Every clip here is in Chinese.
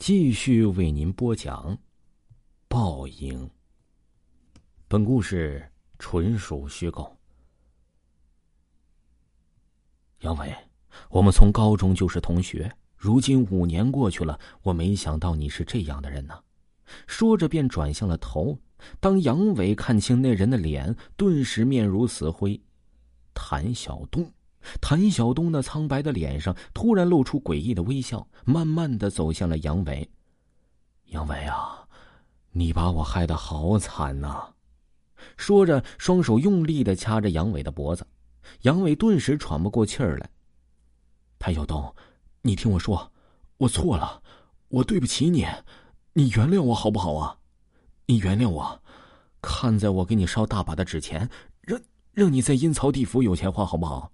继续为您播讲报应。本故事纯属虚构。杨伟，我们从高中就是同学，如今五年过去了，我没想到你是这样的人呢。说着便转向了头。当杨伟看清那人的脸，顿时面如死灰。谭晓东。谭晓东那苍白的脸上突然露出诡异的微笑，慢慢的走向了杨伟。杨伟啊，你把我害得好惨呐！说着，双手用力的掐着杨伟的脖子。杨伟顿时喘不过气儿来。谭晓东，你听我说，我错了，我对不起你，你原谅我好不好啊？你原谅我，看在我给你烧大把的纸钱，让让你在阴曹地府有钱花好不好？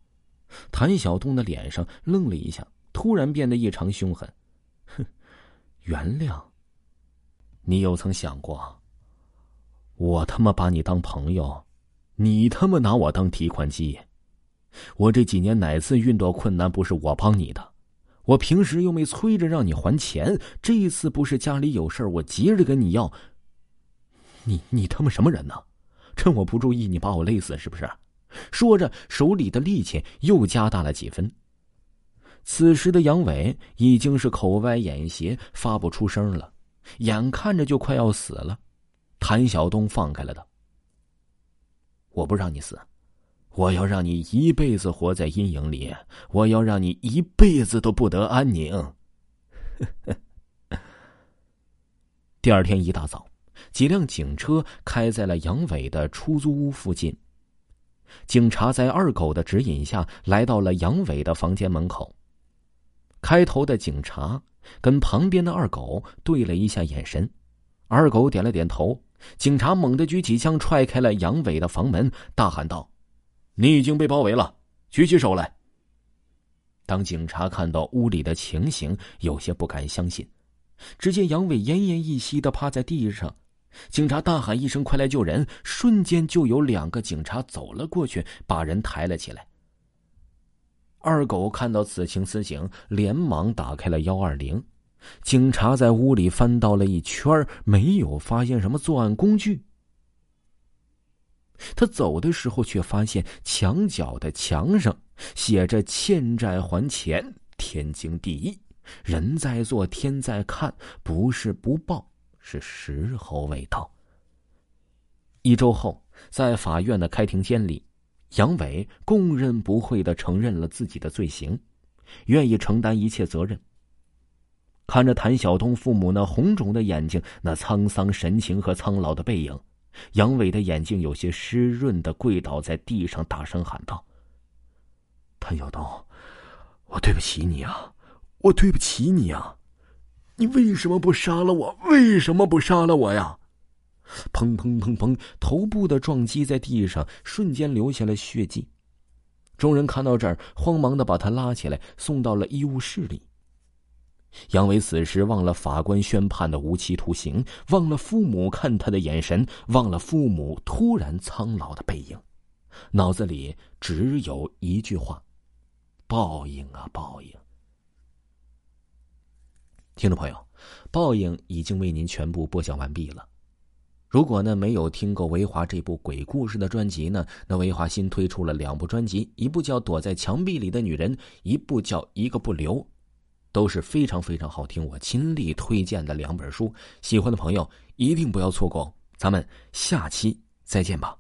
谭晓东的脸上愣了一下，突然变得异常凶狠。哼，原谅？你有曾想过，我他妈把你当朋友，你他妈拿我当提款机？我这几年哪次遇到困难不是我帮你的？我平时又没催着让你还钱，这一次不是家里有事我急着跟你要。你你他妈什么人呢？趁我不注意，你把我累死是不是？说着，手里的力气又加大了几分。此时的杨伟已经是口歪眼斜，发不出声了，眼看着就快要死了。谭晓东放开了他：“我不让你死，我要让你一辈子活在阴影里，我要让你一辈子都不得安宁。”第二天一大早，几辆警车开在了杨伟的出租屋附近。警察在二狗的指引下来到了杨伟的房间门口。开头的警察跟旁边的二狗对了一下眼神，二狗点了点头。警察猛地举起枪，踹开了杨伟的房门，大喊道：“你已经被包围了，举起手来！”当警察看到屋里的情形，有些不敢相信。只见杨伟奄奄一息的趴在地上。警察大喊一声：“快来救人！”瞬间就有两个警察走了过去，把人抬了起来。二狗看到此情此景，连忙打开了幺二零。警察在屋里翻到了一圈，没有发现什么作案工具。他走的时候，却发现墙角的墙上写着“欠债还钱，天经地义。人在做，天在看，不是不报。”是时候未到。一周后，在法院的开庭间里，杨伟供认不讳的承认了自己的罪行，愿意承担一切责任。看着谭晓东父母那红肿的眼睛、那沧桑神情和苍老的背影，杨伟的眼睛有些湿润的跪倒在地上，大声喊道：“谭晓东，我对不起你啊，我对不起你啊！”你为什么不杀了我？为什么不杀了我呀？砰砰砰砰，头部的撞击在地上，瞬间留下了血迹。众人看到这儿，慌忙的把他拉起来，送到了医务室里。杨伟此时忘了法官宣判的无期徒刑，忘了父母看他的眼神，忘了父母突然苍老的背影，脑子里只有一句话：报应啊，报应！听众朋友，报应已经为您全部播讲完毕了。如果呢没有听过维华这部鬼故事的专辑呢，那维华新推出了两部专辑，一部叫《躲在墙壁里的女人》，一部叫《一个不留》，都是非常非常好听，我亲力推荐的两本书。喜欢的朋友一定不要错过，咱们下期再见吧。